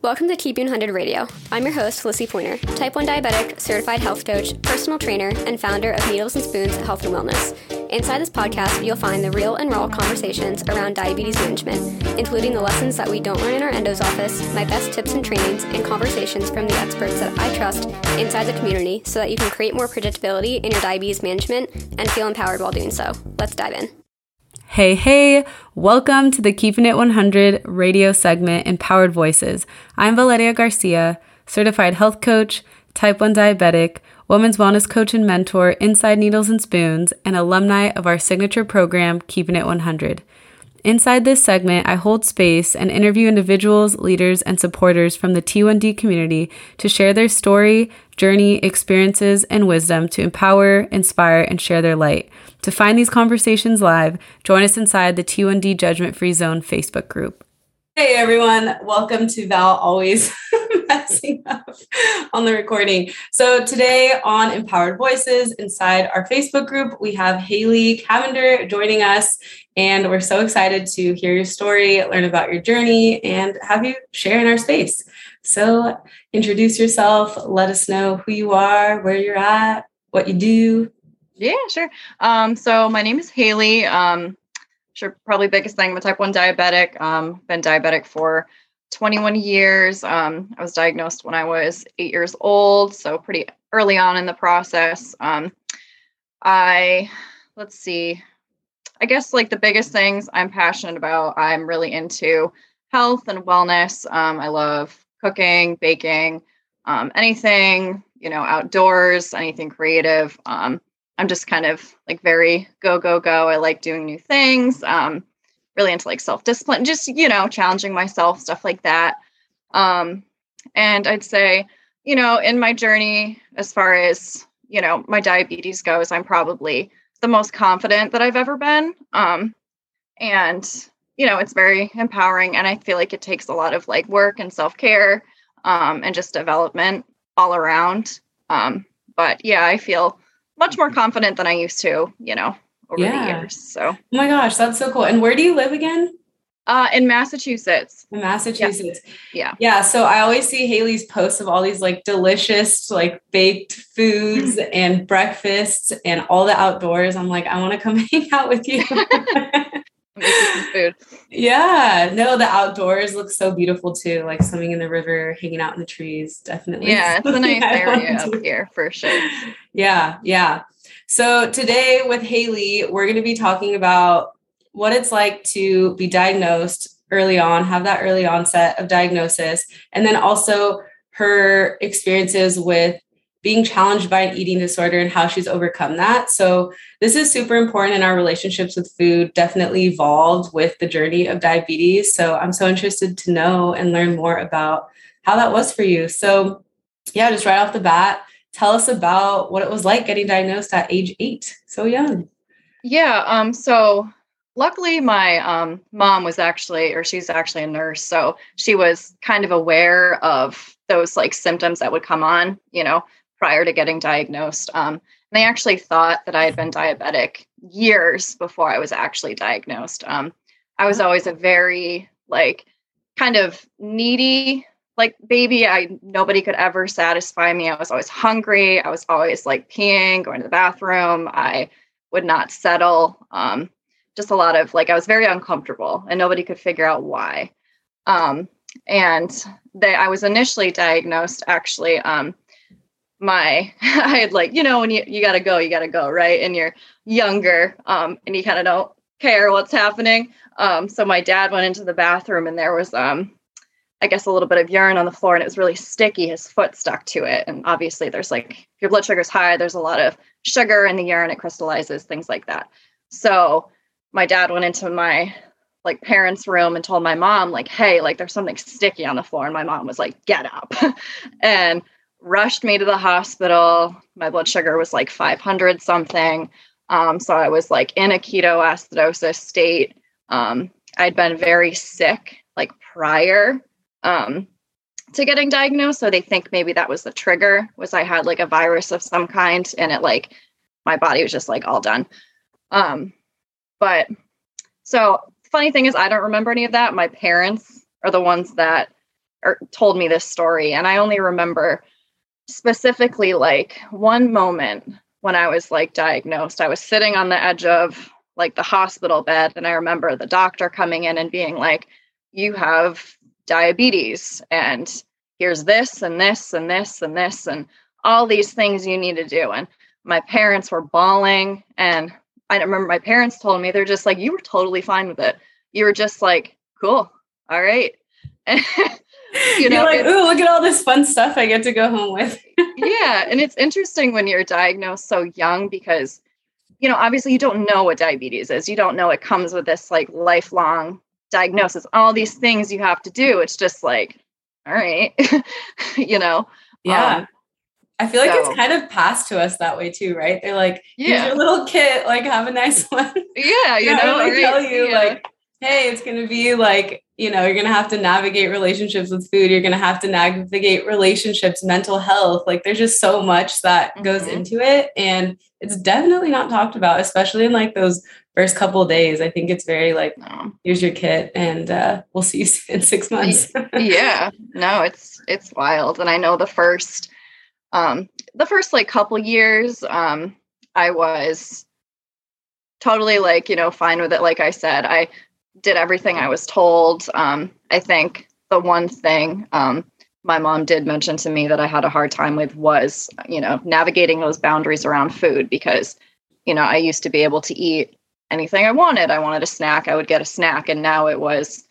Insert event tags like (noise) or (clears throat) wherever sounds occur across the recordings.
Welcome to Keeping It 100 Radio. I'm your host, Lissy Pointer, type 1 diabetic, certified health coach, personal trainer, and founder of Needles and Spoons Health and Wellness. Inside this podcast, you'll find the real and raw conversations around diabetes management, including the lessons that we don't learn in our endo's office, my best tips and trainings, and conversations from the experts that I trust inside the community so that you can create more predictability in your diabetes management and feel empowered while doing so. Let's dive in. Hey, hey, welcome to the Keeping It 100 radio segment Empowered Voices. I'm Valeria Garcia, certified health coach, type 1 diabetic, women's wellness coach and mentor inside Needles and Spoons, and alumni of our signature program, Keeping It 100. Inside this segment, I hold space and interview individuals, leaders, and supporters from the T1D community to share their story, journey, experiences, and wisdom to empower, inspire, and share their light. To find these conversations live, join us inside the T1D Judgment Free Zone Facebook group. Hey everyone, welcome to Val always (laughs) messing up on the recording. So today on Empowered Voices inside our Facebook group, we have Haley Cavender joining us and we're so excited to hear your story, learn about your journey and have you share in our space. So introduce yourself, let us know who you are, where you're at, what you do. Yeah, sure. Um, so my name is Haley. Um, sure probably biggest thing. I'm a type 1 diabetic. Um, been diabetic for 21 years. Um, I was diagnosed when I was eight years old, so pretty early on in the process. Um, I, let's see, I guess like the biggest things I'm passionate about, I'm really into health and wellness. Um, I love cooking, baking, um, anything, you know, outdoors, anything creative. Um, I'm just kind of like very go, go, go. I like doing new things. Um, really into like self discipline, just, you know, challenging myself, stuff like that. Um, and I'd say, you know, in my journey, as far as, you know, my diabetes goes, I'm probably the most confident that I've ever been. Um, and, you know, it's very empowering. And I feel like it takes a lot of like work and self care um, and just development all around. Um, but yeah, I feel much more confident than I used to, you know, over yeah. the years. So, oh my gosh, that's so cool. And where do you live again? Uh, in Massachusetts. In Massachusetts. Yeah. Yeah. So I always see Haley's posts of all these like delicious, like baked foods and breakfasts and all the outdoors. I'm like, I want to come (laughs) hang out with you. (laughs) food. Yeah, no, the outdoors look so beautiful too. Like swimming in the river, hanging out in the trees. Definitely. Yeah, it's a nice area up here for sure. Yeah, yeah. So today with Haley, we're going to be talking about what it's like to be diagnosed early on, have that early onset of diagnosis, and then also her experiences with being challenged by an eating disorder and how she's overcome that. So, this is super important in our relationships with food, definitely evolved with the journey of diabetes. So, I'm so interested to know and learn more about how that was for you. So, yeah, just right off the bat, tell us about what it was like getting diagnosed at age eight, so young. Yeah. Um, so, luckily my um, mom was actually or she's actually a nurse so she was kind of aware of those like symptoms that would come on you know prior to getting diagnosed. Um, and they actually thought that I had been diabetic years before I was actually diagnosed. Um, I was always a very like kind of needy like baby. I nobody could ever satisfy me. I was always hungry. I was always like peeing, going to the bathroom. I would not settle. Um, just a lot of like I was very uncomfortable, and nobody could figure out why. Um, and they, I was initially diagnosed actually um, my (laughs) I had like, you know, when you, you gotta go, you gotta go, right? And you're younger, um, and you kind of don't care what's happening. Um, so my dad went into the bathroom and there was um I guess a little bit of urine on the floor and it was really sticky. His foot stuck to it. And obviously there's like if your blood sugar's high, there's a lot of sugar in the urine, it crystallizes, things like that. So my dad went into my like parents' room and told my mom, like, hey, like there's something sticky on the floor. And my mom was like, get up. (laughs) and rushed me to the hospital. My blood sugar was like 500 something. Um, so I was like in a ketoacidosis state. Um, I'd been very sick like prior um, to getting diagnosed. So they think maybe that was the trigger was I had like a virus of some kind and it like my body was just like all done. Um, but so funny thing is I don't remember any of that. My parents are the ones that or told me this story and I only remember specifically like one moment when I was like diagnosed. I was sitting on the edge of like the hospital bed and I remember the doctor coming in and being like you have diabetes and here's this and this and this and this and all these things you need to do and my parents were bawling and I remember my parents told me they're just like you were totally fine with it. You were just like cool. All right. (laughs) (laughs) you know, you're like, ooh, look at all this fun stuff I get to go home with. (laughs) yeah. And it's interesting when you're diagnosed so young because, you know, obviously you don't know what diabetes is. You don't know it comes with this like lifelong diagnosis, all these things you have to do. It's just like, all right, (laughs) you know? Yeah. Um, I feel like so, it's kind of passed to us that way too, right? They're like, yeah. your little kit, like have a nice one. Yeah, you know, they tell you yeah. like, hey, it's gonna be like you know, you're going to have to navigate relationships with food. You're going to have to navigate relationships, mental health. Like there's just so much that mm-hmm. goes into it. And it's definitely not talked about, especially in like those first couple days. I think it's very like, no. here's your kit and uh, we'll see you (laughs) in six months. yeah, no, it's, it's wild. And I know the first, um, the first like couple years, um, I was totally like, you know, fine with it. Like I said, I did everything I was told. Um, I think the one thing um, my mom did mention to me that I had a hard time with was, you know, navigating those boundaries around food because, you know, I used to be able to eat anything I wanted. I wanted a snack, I would get a snack, and now it was,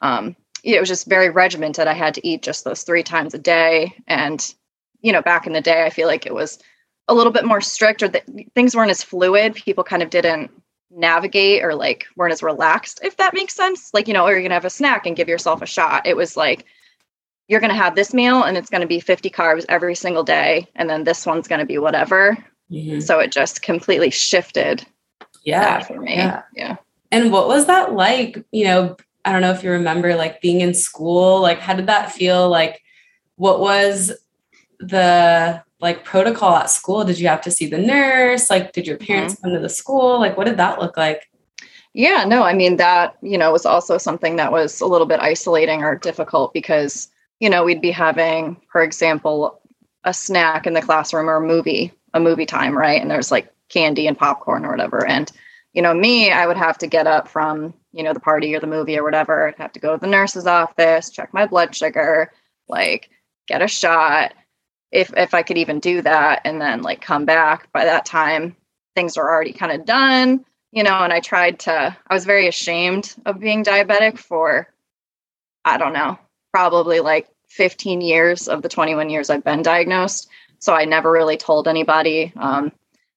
um, it was just very regimented. I had to eat just those three times a day, and you know, back in the day, I feel like it was a little bit more strict, or that things weren't as fluid. People kind of didn't navigate or like weren't as relaxed, if that makes sense. Like, you know, or you're gonna have a snack and give yourself a shot. It was like you're gonna have this meal and it's gonna be 50 carbs every single day, and then this one's gonna be whatever. Mm-hmm. So it just completely shifted. Yeah. For me. Yeah. yeah. And what was that like? You know, I don't know if you remember like being in school, like how did that feel? Like what was the like protocol at school? Did you have to see the nurse? Like, did your parents mm-hmm. come to the school? Like, what did that look like? Yeah, no, I mean, that, you know, was also something that was a little bit isolating or difficult because, you know, we'd be having, for example, a snack in the classroom or a movie, a movie time, right? And there's like candy and popcorn or whatever. And, you know, me, I would have to get up from, you know, the party or the movie or whatever. I'd have to go to the nurse's office, check my blood sugar, like get a shot if if I could even do that and then like come back. By that time things are already kind of done you know and I tried to I was very ashamed of being diabetic for I don't know probably like 15 years of the 21 years I've been diagnosed. So I never really told anybody um,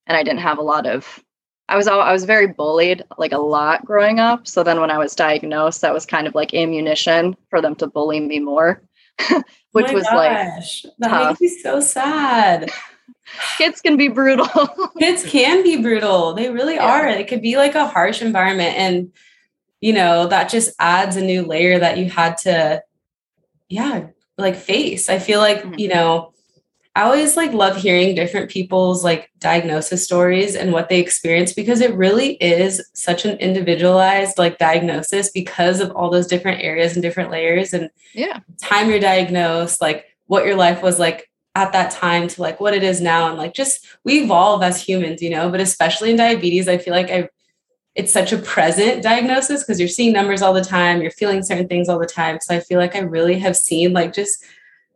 and I didn't have a lot of I was I was very bullied like a lot growing up. So then when I was diagnosed that was kind of like ammunition for them to bully me more (laughs) which oh was gosh, like that tough. makes me so sad. (sighs) Kids can be brutal. (laughs) Kids can be brutal. They really yeah. are. It could be like a harsh environment. And, you know, that just adds a new layer that you had to, yeah, like face. I feel like, mm-hmm. you know, I always like love hearing different people's like diagnosis stories and what they experience because it really is such an individualized like diagnosis because of all those different areas and different layers and yeah. time you're diagnosed like what your life was like at that time to like what it is now and like just we evolve as humans you know but especially in diabetes I feel like I it's such a present diagnosis because you're seeing numbers all the time you're feeling certain things all the time. So I feel like I really have seen like just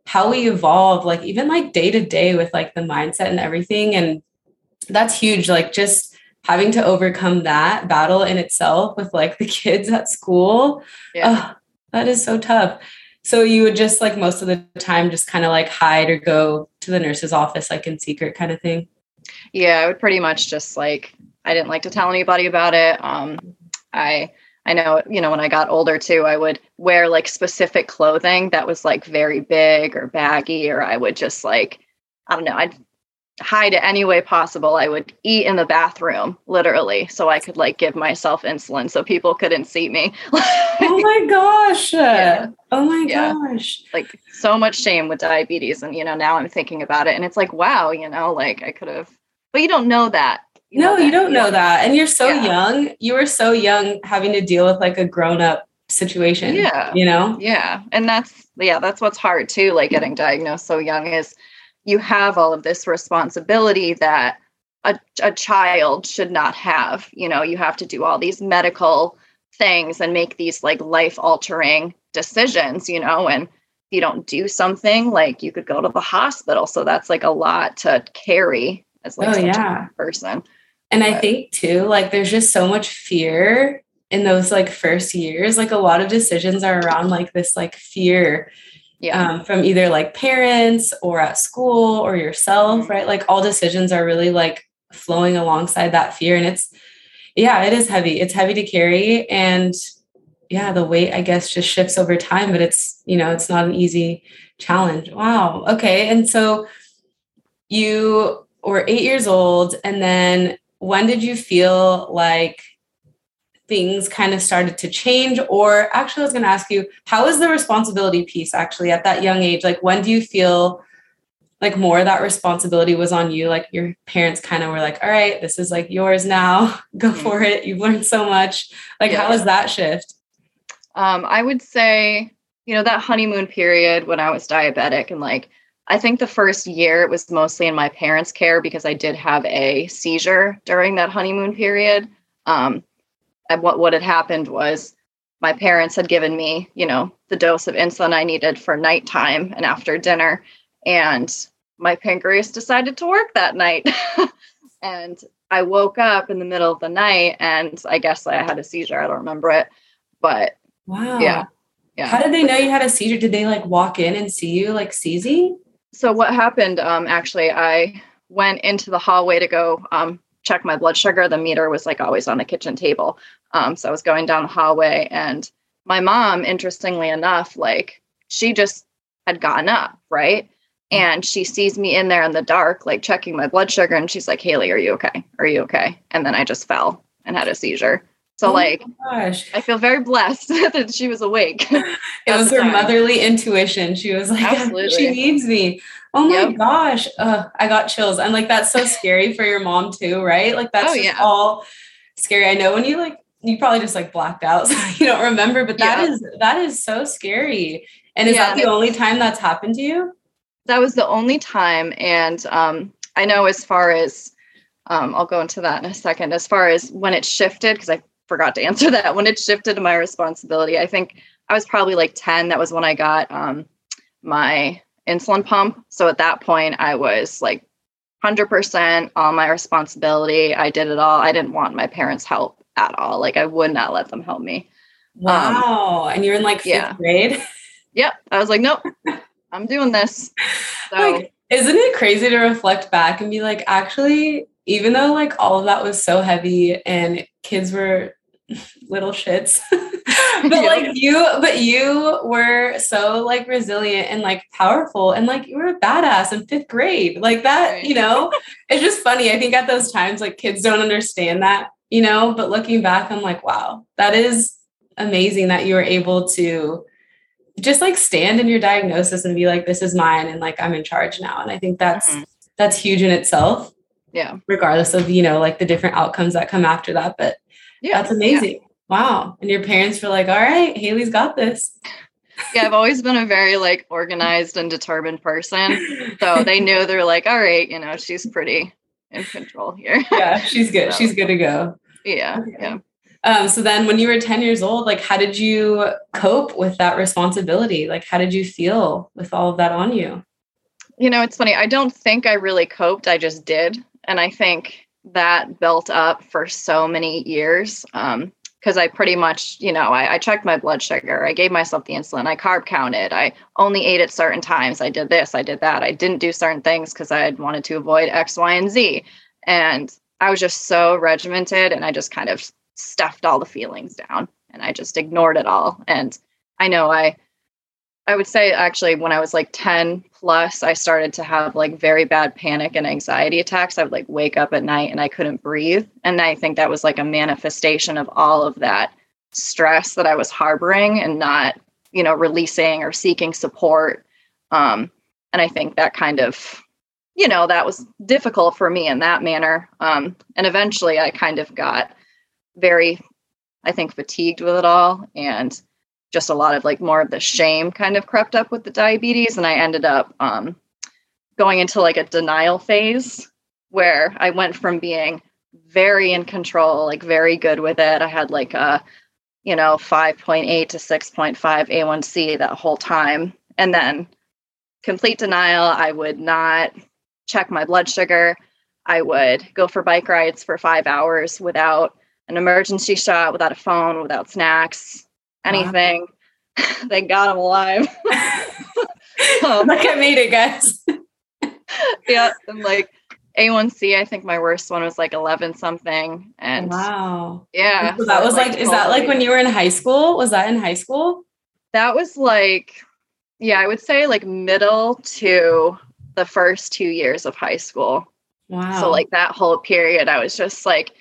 how we evolve like even like day to day with like the mindset and everything. And that's huge like just having to overcome that battle in itself with like the (laughs) kids at school. Yeah. Oh, that is so tough. So you would just like most of the time just kind of like hide or go to the nurse's office like in secret kind of thing? Yeah i would pretty much just like i didn't like to tell anybody about it. Um i I know, you know, when I got older too, I would wear like specific clothing that was like very big or baggy, or I would just like, I don't know, I'd hide it any way possible. I would eat in the bathroom, literally, so I could like give myself insulin so people couldn't see me. (laughs) oh my gosh. Yeah. Oh my yeah. gosh. Like so much shame with diabetes. And, you know, now I'm thinking about it and it's like, wow, you know, like I could have, but you don't know that no, you don't know that. And you're so yeah. young. You were so young having to deal with like a grown up situation. Yeah. You know? Yeah. And that's, yeah, that's what's hard too, like getting diagnosed so young is you have all of this responsibility that a, a child should not have. You know, you have to do all these medical things and make these like life altering decisions, you know, and if you don't do something, like you could go to the hospital. So that's like a lot to carry as like Oh, such yeah. a person. And I think too, like there's just so much fear in those like first years. Like a lot of decisions are around like this like fear Yeah. um, from either like parents or at school or yourself, Mhm. right? Like all decisions are really like flowing alongside that fear. And it's, yeah, it is heavy. It's heavy to carry. And yeah, the weight, I guess, just shifts over time, but it's, you know, it's not an easy challenge. Wow. Okay. And so you were eight years old. And then when did you feel like things kind of started to change? Or actually, I was going to ask you, how is the responsibility piece actually at that young age? Like, when do you feel like more of that responsibility was on you? Like, your parents kind of were like, all right, this is like yours now, (laughs) go Mhm. for it. You've learned so much. Like, Yeah. how was that shift? Um, I would say, you know, that honeymoon period when I was diabetic and like I think the first year it was mostly in my parents' care because I did have a seizure during that honeymoon period. Um, and what what had happened was my parents had given me, you know, the dose of insulin I needed for nighttime and after dinner, and my pancreas decided to work that night, (laughs) and I woke up in the middle of the night, and I guess I had a seizure. I don't remember it, but Wow. Yeah. yeah. How did they know you had a seizure? Did they like walk in and see you like seizing? So what happened? Um, actually, I went into the hallway to go um, check my blood sugar. The meter was like always on the kitchen table. Um, so I was going down the hallway, and my mom, interestingly enough, like she just had gotten up, right? And she sees me in there in the dark, like checking my blood sugar, and she's like, "Haley, are you okay? Are you okay?" And then I just fell and had a seizure. So Oh like, gosh. I feel very blessed (laughs) that she was awake. (laughs) It was her time. motherly intuition. She was like, she needs me. Oh my Yep. gosh. Ugh, I got chills. I'm like, that's so scary for your mom too, right? Like that's Oh, yeah. all scary. I know when you like, you probably just like blacked out, (laughs) so you don't remember, but that Yeah. is that is so scary. And is Yeah, that the only time that's happened to you? that was the only time and um, i know as far as um, i'll go into that in a second as far as when it shifted because i forgot to answer that. When it shifted to my responsibility i think i was probably like 10 that was when i got um, my insulin pump. So at that point i was like 100% on my responsibility. I did it all. I didn't want my parents help at all. Like i would not let them help me. Wow. and you're in like fifth Um, yeah. grade. (laughs) yep. I was like nope. I'm doing this. So like isn't it crazy to reflect back and be like actually even though like all of that was so heavy and kids were little shits (laughs) (laughs) but Yeah. like you but you were so like resilient and like powerful and like you were a badass in fifth grade like that Right. you know it's just funny i think at those times like kids don't understand that you know but looking back i'm like wow that is amazing that you were able to just like stand in your diagnosis and be like this is mine and like i'm in charge now and i think that's Mhm. that's huge in itself yeah regardless of you know like the different outcomes that come after that but yeah that's amazing wow and your parents were like all right haley's got this yeah, I've always been a very like organized and determined person. So (laughs) they knew they're like, all right, you know, she's pretty in control here. yeah she's good So- she's good to go yeah, Okay. yeah. um so then when you were 10 years old like how did you cope with that responsibility like how did you feel with all of that on you You know, it's funny. I don't think I really coped. I just did, and I think that built up for so many years. Um, because I pretty much, you know, I, I checked my blood sugar. I gave myself the insulin. I carb counted. I only ate at certain times. I did this. I did that. I didn't do certain things because I wanted to avoid X, Y, and Z. And I was just so regimented, and I just kind of stuffed all the feelings down, and I just ignored it all. And I know I I would say actually when I was like 10 plus, I started to have like very bad panic and anxiety attacks. I would like wake up at night and I couldn't breathe. And I think that was like a manifestation of all of that stress that I was harboring and not, you know, releasing or seeking support. Um, and I think that kind of, you know, that was difficult for me in that manner. Um, and eventually I kind of got very, I think, fatigued with it all. And just a lot of like more of the shame kind of crept up with the diabetes. And I ended up um, going into like a denial phase where I went from being very in control, like very good with it. I had like a, you know, 5.8 to 6.5 A1C that whole time. And then complete denial. I would not check my blood sugar. I would go for bike rides for five hours without an emergency shot, without a phone, without snacks, anything. Wow. (laughs) Thank God I'm alive. (laughs) um, like I made it, guys. yeah. And like A1C, I think my worst one was like 11 something. And wow. Yeah. So that was like, like is that like when you were in high school? Was that in high school? That was like, yeah, I would say like middle to the first two years of high school. Wow. So like that whole period, I was just like,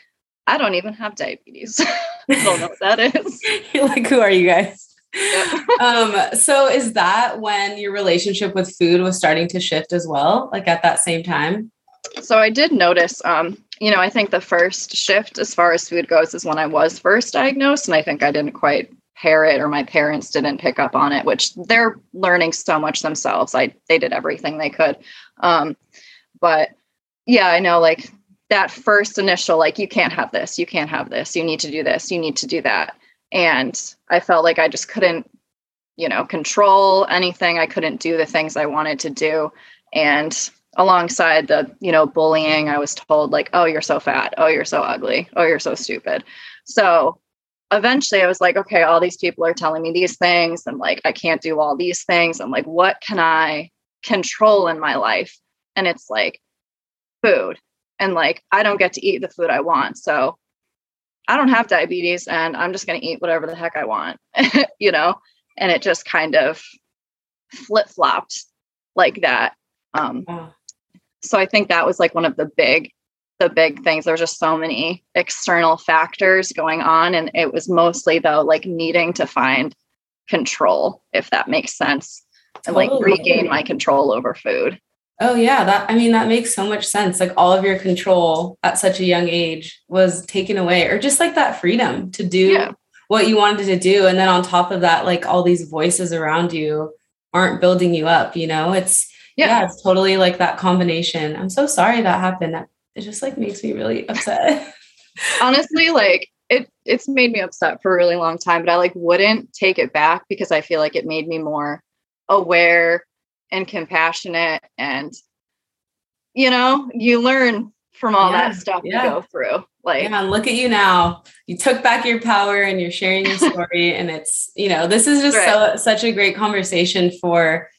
I don't even have diabetes. (laughs) I don't know what that is. (laughs) You're like, who are you guys? Yep. (laughs) um, so is that when your relationship with food was starting to shift as well, like at that same time? So I did notice, um, you know, I think the first shift as far as food goes is when I was first diagnosed, and I think I didn't quite pair it or my parents didn't pick up on it, which they're learning so much themselves. I they did everything they could. Um, but yeah, I know like that first initial like you can't have this, you can't have this, you need to do this, you need to do that. And i felt like i just couldn't you know control anything. I couldn't do the things i wanted to do. And alongside the you know bullying i was told like oh you're so fat. Oh you're so ugly. Oh you're so stupid. So eventually i was like okay all these people are telling me these things and like i can't do all these things i'm like what can i control in my life? And it's like food and like i don't get to eat the food i want so I don't have diabetes and I'm just going to eat whatever the heck I want, (laughs) you know? And it just kind of flip flopped like that. Um, So I think that was like one of the big, the big things. There's just so many external factors going on. And it was mostly though, like needing to find control, if that makes sense, and like regain my control over food. Oh yeah, that I mean that makes so much sense. Like all of your control at such a young age was taken away or just like that freedom to do yeah. what you wanted to do and then on top of that like all these voices around you aren't building you up, you know? It's yeah, yeah it's totally like that combination. I'm so sorry that happened. That It just like makes me really upset. (laughs) Honestly, like it it's made me upset for a really long time, but I like wouldn't take it back because I feel like it made me more aware and compassionate and you know you learn from all yeah, that stuff yeah. you go through like yeah, look at you now you took back your power and you're sharing your (laughs) story and it's you know this is just right. so such a great conversation for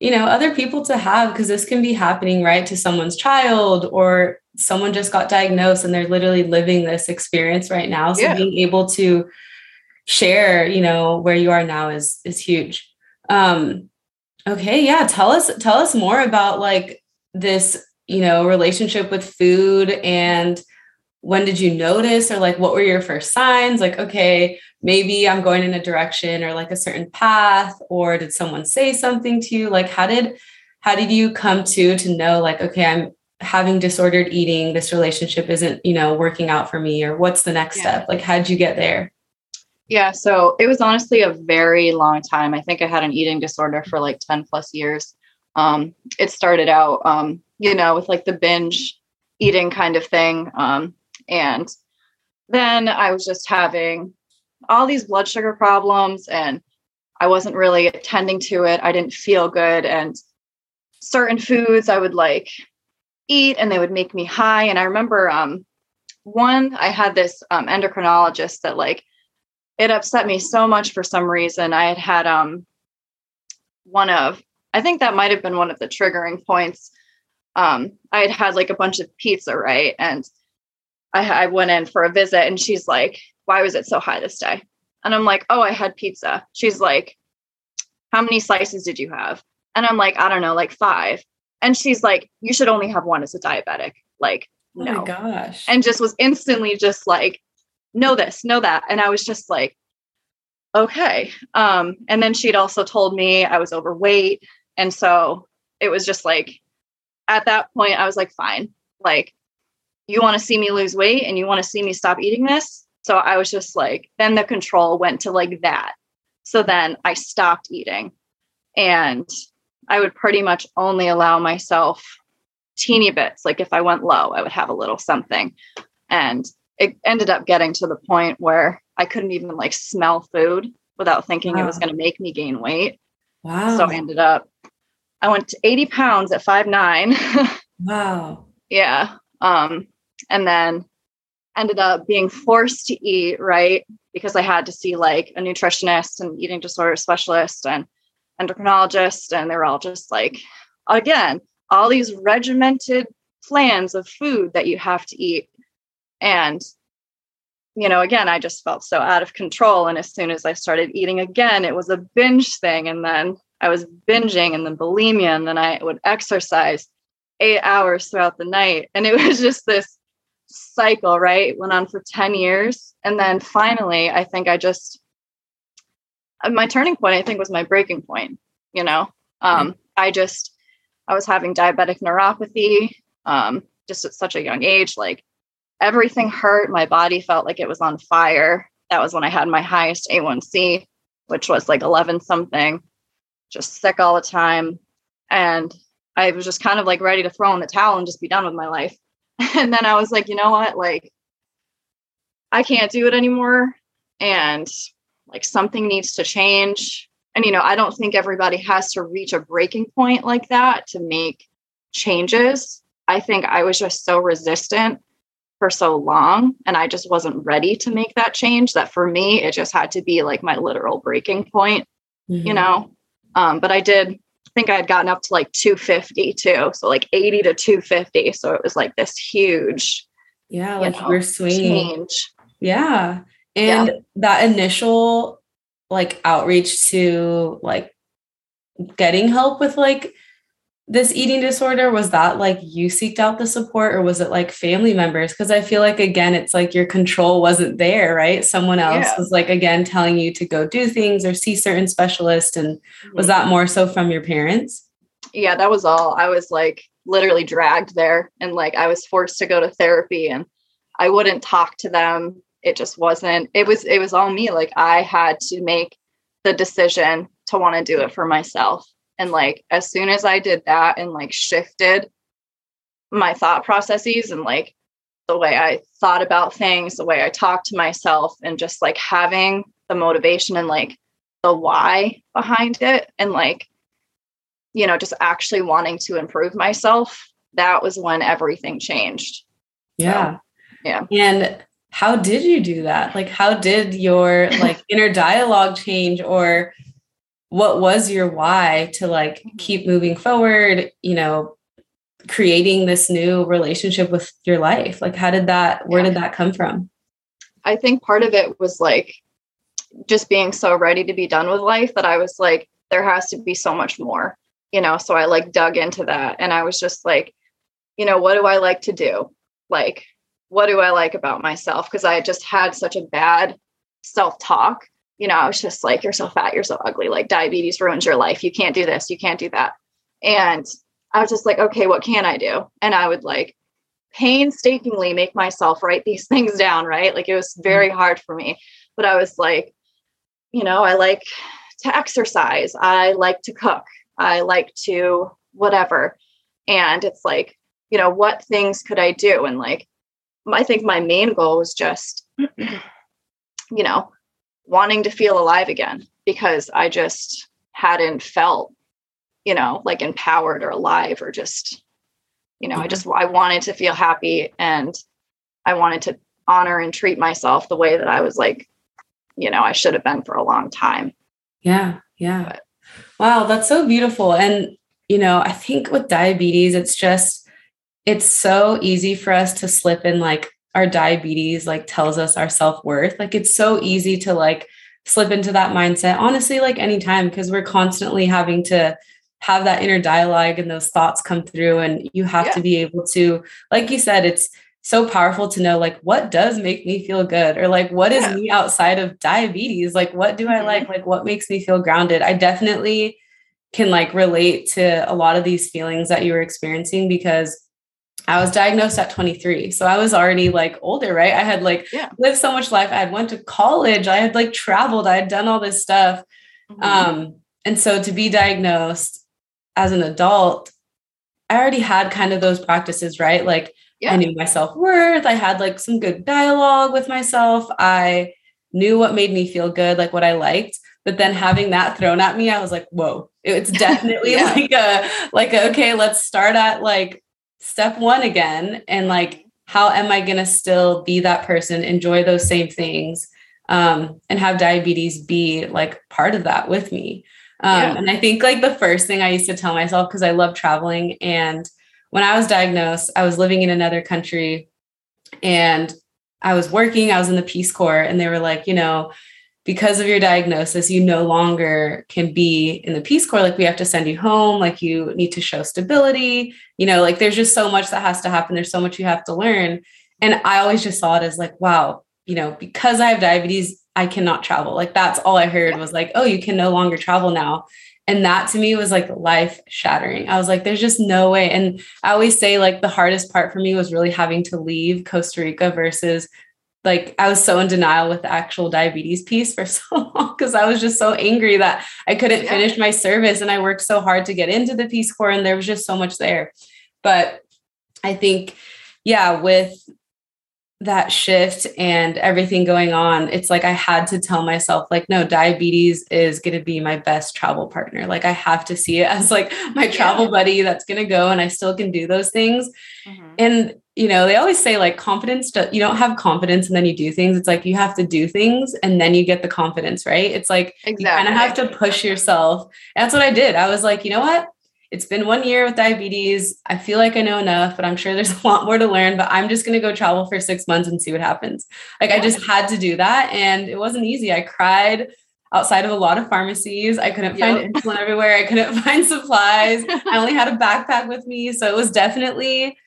you know other people to have because this can be happening right to someone's child or someone just got diagnosed and they're literally living this experience right now so yeah. being able to share you know where you are now is is huge um Okay, yeah, tell us tell us more about like this, you know, relationship with food and when did you notice or like what were your first signs like okay, maybe I'm going in a direction or like a certain path or did someone say something to you? Like how did how did you come to to know like okay, I'm having disordered eating, this relationship isn't, you know, working out for me or what's the next yeah. step? Like how'd you get there? Yeah, so it was honestly a very long time. I think I had an eating disorder for like 10 plus years. Um, it started out, um, you know, with like the binge eating kind of thing. Um, and then I was just having all these blood sugar problems and I wasn't really attending to it. I didn't feel good. And certain foods I would like eat and they would make me high. And I remember um, one, I had this um, endocrinologist that like it upset me so much for some reason. I had had um one of I think that might have been one of the triggering points. Um, I had had like a bunch of pizza, right? And I, I went in for a visit, and she's like, "Why was it so high this day?" And I'm like, "Oh, I had pizza." She's like, "How many slices did you have?" And I'm like, "I don't know, like five. And she's like, "You should only have one as a diabetic." Like, oh no. gosh. And just was instantly just like know this, know that. And I was just like, okay. Um, and then she'd also told me I was overweight. And so it was just like, at that point, I was like, fine. Like, you want to see me lose weight and you want to see me stop eating this? So I was just like, then the control went to like that. So then I stopped eating and I would pretty much only allow myself teeny bits. Like if I went low, I would have a little something. And it ended up getting to the point where I couldn't even like smell food without thinking wow. it was going to make me gain weight. Wow. So I ended up, I went to 80 pounds at five nine. (laughs) wow. Yeah. Um, and then ended up being forced to eat, right? Because I had to see like a nutritionist and eating disorder specialist and endocrinologist. And they were all just like, again, all these regimented plans of food that you have to eat. And, you know, again, I just felt so out of control. And as soon as I started eating again, it was a binge thing. And then I was binging and then bulimia. And then I would exercise eight hours throughout the night. And it (laughs) was just this cycle, right? It went on for 10 years. And then finally, I think I just, uh, my turning point, I think, was my breaking point. You know, um, I just, I was having diabetic neuropathy um, just at such a young age. Like everything hurt. My body felt like it was on fire. That was when I had my highest A1C, which was like 11 something, just sick all the time. And I was just kind of like ready to throw in the towel and just be done with my life. (laughs) And then I was like, you know what? Like, I can't do it anymore. And like something needs to change. And, you know, I don't think everybody has to reach a breaking point like that to make changes. I think I was just so resistant for so long and I just wasn't ready to make that change that for me, it just had to be like my literal breaking point, mm-hmm. you know? Um, but I did think I had gotten up to like 250 too. So like 80 to 250. So it was like this huge, yeah, like you know, we're swinging. Change. Yeah. And yeah. that initial like outreach to like getting help with like this eating disorder was that like you seeked out the support or was it like family members? Because i feel like again it's like your control wasn't there right? Someone else yeah. was like again telling you to go do things or see certain specialists and was that more so from your parents? Yeah that was all. I was like literally dragged there and like i was forced to go to therapy and i wouldn't talk to them. It just wasn't it was it was all me. Like i had to make the decision to want to do it for myself and like as soon as I did that and like shifted my thought processes and like the way I thought about things, the way I talked to myself, and just like having the motivation and like the why behind it, and like, you know, just actually wanting to improve myself, that was when everything changed. Yeah. So, yeah. And how did you do that? Like, how did your like inner dialogue change or what was your why to like mm-hmm. keep moving forward you know creating this new relationship with your life? Like how did that where yeah. did that come from? I think part of it was like just being so ready to be done with life that i was like there has to be so much more you know? So i like dug into that and i was just like you know what do i like to do? Like what do i like about myself? Because i just had such a bad self-talk you know, I was just like, you're so fat, you're so ugly. Like diabetes ruins your life. You can't do this, you can't do that. And I was just like, okay, what can I do? And I would like painstakingly make myself write these (laughs) things down, right? Like it was very mm-hmm. hard for me. But I was like, you know, I like to exercise, I like to cook, I like to whatever. And it's like, you know, what things could I do? And like, I think my main goal was just, (clears throat) you know, wanting to feel alive again because I just hadn't felt, you know, like empowered or alive or just, you know, mm-hmm. I just I wanted to feel happy and I wanted to honor and treat myself the way that I was like, you know, I should have been for a long time. Yeah. Yeah. But, wow, that's so beautiful. And you know, I think with diabetes, it's just it's so easy for us to slip in like our diabetes like tells us our self-worth like it's so easy to like slip into that mindset honestly like anytime because we're constantly having to have that inner dialogue and those thoughts come through and you have yeah. to be able to like you said it's so powerful to know like what does make me feel good or like what is yeah. me outside of diabetes like what do i mm-hmm. like like what makes me feel grounded i definitely can like relate to a lot of these feelings that you were experiencing because I was diagnosed at 23. So I was already like older, right? I had like yeah. lived so much life. I had went to college. I had like traveled. I had done all this stuff. Mm-hmm. Um, and so to be diagnosed as an adult, I already had kind of those practices, right? Like yeah. I knew my self worth. I had like some good dialogue with myself. I knew what made me feel good, like what I liked. But then having that thrown at me, I was like, whoa, it's (laughs) definitely yeah. like a, like, a, okay, let's start at like step one again. And like, how am I going to still be that person, enjoy those same things, um, and have diabetes be like part of that with me? Um, yeah. And I think like the first thing I used to tell myself, because I love traveling. And when I was diagnosed, I was living in another country and I was working, I was in the Peace Corps, and they were like, you know, because of your diagnosis, you no longer can be in the Peace Corps. Like, we have to send you home. Like, you need to show stability. You know, like, there's just so much that has to happen. There's so much you have to learn. And I always just saw it as like, wow, you know, because I have diabetes, I cannot travel. Like, that's all I heard was like, oh, you can no longer travel now. And that to me was like life shattering. I was like, there's just no way. And I always say, like, the hardest part for me was really having to leave Costa Rica versus like I was so in denial with the actual diabetes piece for (laughs) so long because I was just so angry that I couldn't yeah. finish my service and I worked so hard to get into the Peace Corps and there was just so much there. But I think, yeah, with that shift and everything going on, it's like I had to tell myself, like, no, diabetes is going to be my best travel partner. Like, I have to see it as like my yeah. travel buddy that's going to go and I still can do those things. Mm-hmm. And, you know, they always say like confidence, you don't have confidence and then you do things. It's like you have to do things and then you get the confidence, right? It's like exactly. you kind of have to push yourself. That's what I did. I was like, you know what? it's been one year with diabetes. I feel like I know enough, but I'm sure there's (laughs) a lot more to learn. But I'm just going to go travel for six months and see what happens. Like, I just had to do that. And it wasn't easy. I cried outside of a lot of pharmacies. I couldn't yep. find insulin everywhere. I couldn't (laughs) find supplies. I only had a backpack with me. So it was definitely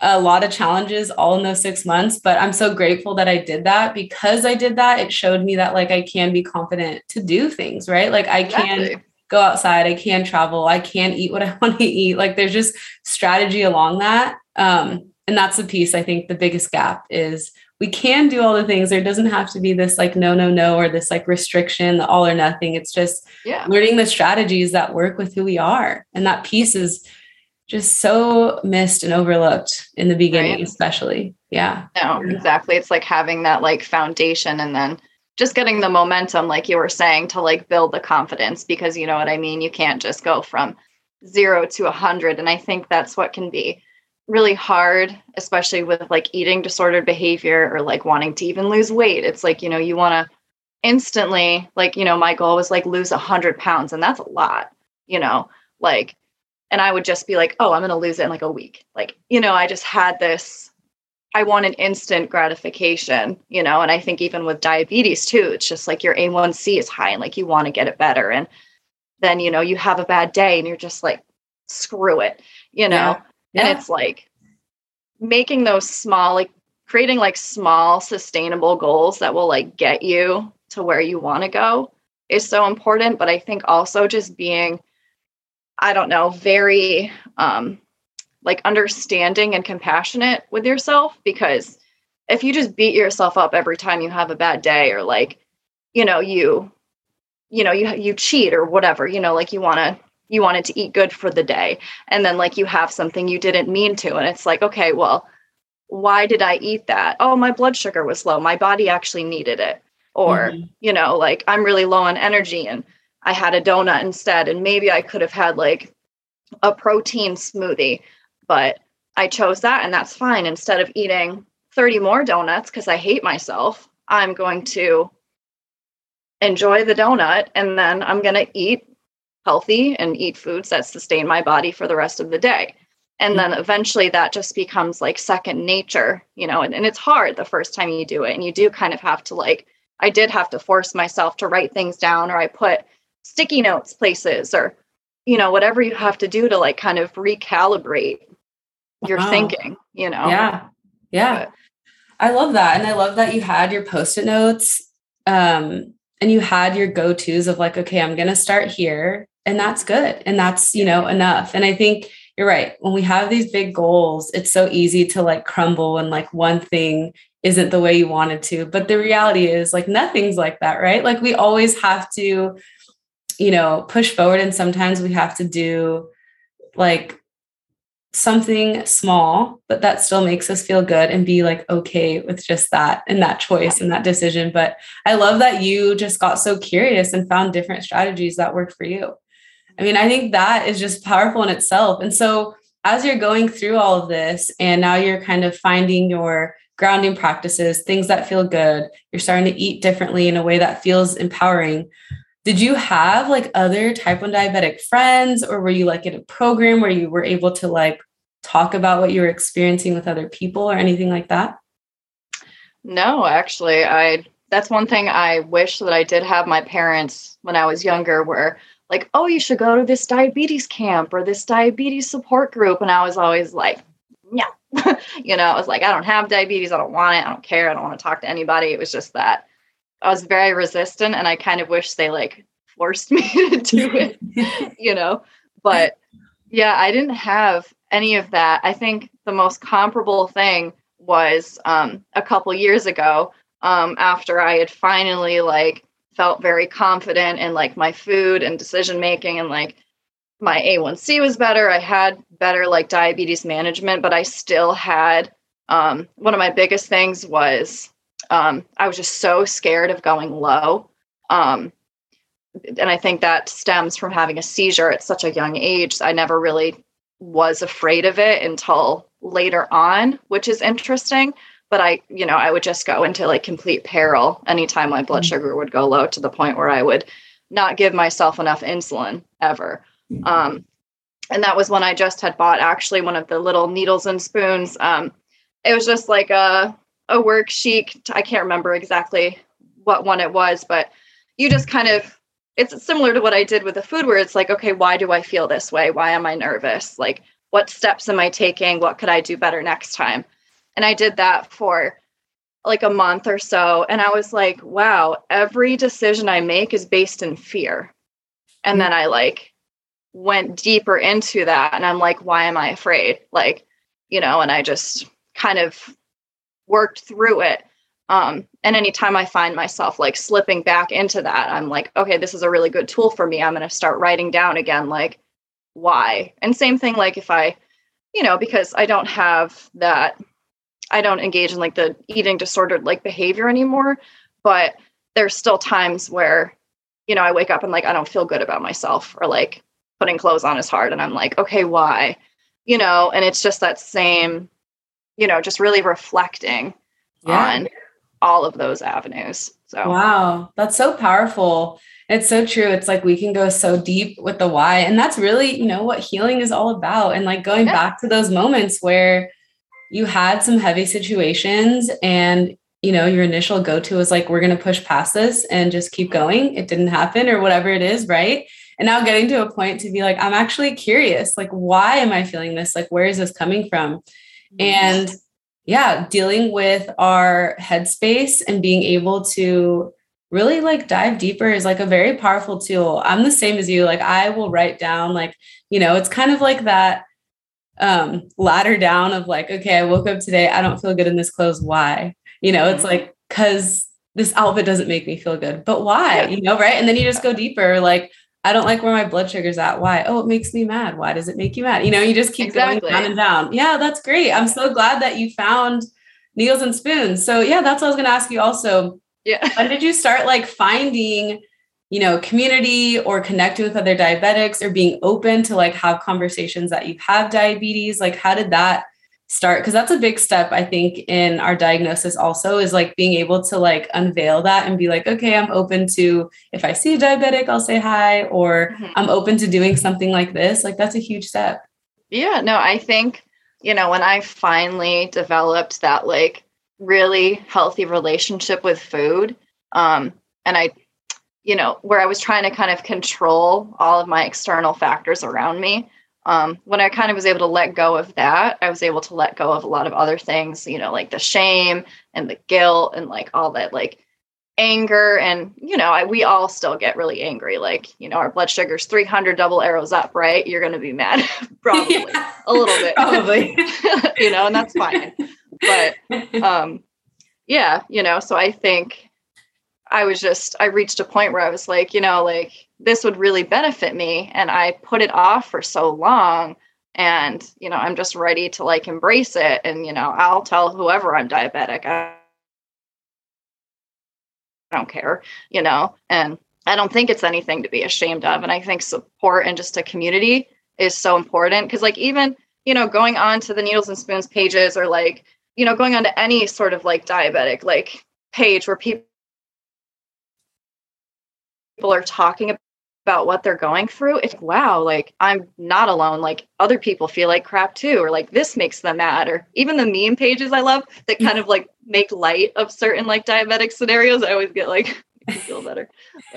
a lot of challenges all in those six months. But I'm so grateful that I did that because I did that. It showed me that like I can be confident to do things, right? Like I exactly. can go outside, I can travel, I can eat what (laughs) I want to eat. Like there's just strategy along that. Um, and that's the piece I think the biggest gap is we can do all the things. There doesn't have to be this like no, no, no, or this like restriction, the all or nothing. It's just yeah. learning the strategies that work with who we are. And that piece is just so missed and overlooked in the beginning, right. especially. Yeah. No, exactly. It's like having that like foundation and then just getting the momentum like you were saying to like build the confidence because you know what i mean you can't just go from zero to a hundred and i think that's what can be really hard especially with like eating disordered behavior or like wanting to even lose weight it's like you know you want to instantly like you know my goal was like lose a hundred pounds and that's a lot you know like and i would just be like oh i'm gonna lose it in like a week like you know i just had this I wanted instant gratification, you know, and I think even with diabetes too, it's just like your A1C is high and like you want to get it better. And then, you know, you have a bad day and you're just like, screw it, you know? Yeah. Yeah. And it's like making those small, like creating like small sustainable goals that will like get you to where you want to go is so important. But I think also just being, I don't know, very um like understanding and compassionate with yourself because if you just beat yourself up every time you have a bad day or like you know you you know you you cheat or whatever you know like you want to you wanted to eat good for the day and then like you have something you didn't mean to and it's like okay well why did i eat that? Oh my blood sugar was low. My body actually needed it. Or mm-hmm. you know like i'm really low on energy and i had a donut instead and maybe i could have had like a protein smoothie but I chose that and that's fine. Instead of eating 30 more donuts because I hate myself, I'm going to enjoy the donut and then I'm going to eat healthy and eat foods that sustain my body for the rest of the day. And mm-hmm. then eventually that just becomes like second nature, you know, and, and it's hard the first time you do it. And you do kind of have to like, I did have to force myself to write things down or I put sticky notes places or, you know, whatever you have to do to like kind of recalibrate you're wow. thinking, you know? Yeah. Yeah. But, I love that. And I love that you had your post it notes um, and you had your go tos of like, okay, I'm going to start here. And that's good. And that's, you know, enough. And I think you're right. When we have these big goals, it's so easy to like crumble and like one thing isn't the way you wanted to. But the reality is like nothing's like that, right? Like we always have to you know, push forward and sometimes we have to do like something small, but that still makes us feel good and be like okay with just that and that choice and that decision. But I love that you just got so curious and found different strategies that work for you. I mean, I think that is just powerful in itself. And so as you're going through all of this and now you're kind of finding your grounding practices, things that feel good, you're starting to eat differently in a way that feels empowering did you have like other type 1 diabetic friends or were you like in a program where you were able to like talk about what you were experiencing with other people or anything like that? No actually i that's one thing i wish that i did have my parents when i was younger were like oh you should go to this diabetes camp or this diabetes support group and i was always like no. (laughs) You know i was like i don't have diabetes i don't want it i don't care i don't want to talk to anybody. It was just that I was very resistant and I kind of wish they like forced (laughs) me to do it, (laughs) you know. But yeah, I didn't have any of that. I think the most comparable thing was um, a couple years ago um, after I had finally like felt very confident in like my food and decision making and like my A1C was better. I had better like diabetes management, but I still had um, one of my biggest things was um, I was just so scared of going low. Um, and I think that stems from having a seizure at such a young age. I never really was afraid of it until later on, which is interesting. But I, you know, I would just go into like complete peril anytime my blood mm. sugar would go low to the point where I would not give myself enough insulin ever. Mm. Um, and that was when I just had bought actually one of the little needles and spoons. Um, it was just like a a worksheet. I can't remember exactly what one it was, but you just kind of it's similar to what I did with the food where it's like, okay, why do I feel this way? Why am I nervous? Like what steps am I taking? What could I do better next time? And I did that for like a month or so and I was like, wow, every decision I make is based in fear. And then I like went deeper into that and I'm like, why am I afraid? Like, you know, and I just kind of worked through it. Um, and anytime I find myself like slipping back into that, I'm like, okay, this is a really good tool for me. I'm going to start writing down again, like, why? And same thing, like, if I, you know, because I don't have that, I don't engage in like the eating disordered like behavior anymore, but there's still times where, you know, I wake up and like, I don't feel good about myself or like putting clothes on is hard. And I'm like, okay, why? You know, and it's just that same you know, just really reflecting yeah. on all of those avenues. So, wow, that's so powerful. It's so true. It's like we can go so deep with the why. And that's really, you know, what healing is all about. And like going yeah. back to those moments where you had some heavy situations and, you know, your initial go to was like, we're going to push past this and just keep going. It didn't happen or whatever it is. Right. And now getting to a point to be like, I'm actually curious. Like, why am I feeling this? Like, where is this coming from? And yeah dealing with our headspace and being able to really like dive deeper is like a very powerful tool. I'm the same as you. Like i will write down like you know it's kind of like that um ladder down of like okay i woke up today i don't feel good in this clothes why? You know it's like because this outfit doesn't make me feel good but why? You know right? And then you just go deeper like I don't like where my blood sugar's at. Why? Oh, it makes me mad. Why does it make you mad? You know, you just keep exactly. going down and down. Yeah, that's great. I'm so glad that you found needles and spoons. So yeah, that's what I was gonna ask you also. Yeah. When did you start like finding, you know, community or connecting with other diabetics or being open to like have conversations that you have diabetes? Like how did that start because that's a big step i think in our diagnosis also is like being able to like unveil that and be like okay i'm open to if i see a diabetic i'll say hi or mm-hmm. i'm open to doing something like this like that's a huge step yeah no i think you know when i finally developed that like really healthy relationship with food um and i you know where i was trying to kind of control all of my external factors around me um, when I kind of was able to let go of that, I was able to let go of a lot of other things, you know, like the shame and the guilt and like all that, like anger. And, you know, I, we all still get really angry. Like, you know, our blood sugar's 300 double arrows up, right? You're going to be mad, (laughs) probably (laughs) yeah, a little bit, (laughs) probably, you know, and that's fine. But, um, yeah, you know, so I think I was just, I reached a point where I was like, you know, like, this would really benefit me and i put it off for so long and you know i'm just ready to like embrace it and you know i'll tell whoever i'm diabetic. I don't care you know and i don't think it's anything to be ashamed of and i think support and just a community is so important because like even you know going on to the needles and spoons pages or like you know going on to any sort of like diabetic like page where people people are talking about what they're going through it's wow like i'm not alone like other people feel like crap too or like this makes them mad or even the meme pages i love that kind of like make light of certain like diabetic scenarios i always get like (laughs) feel better (laughs)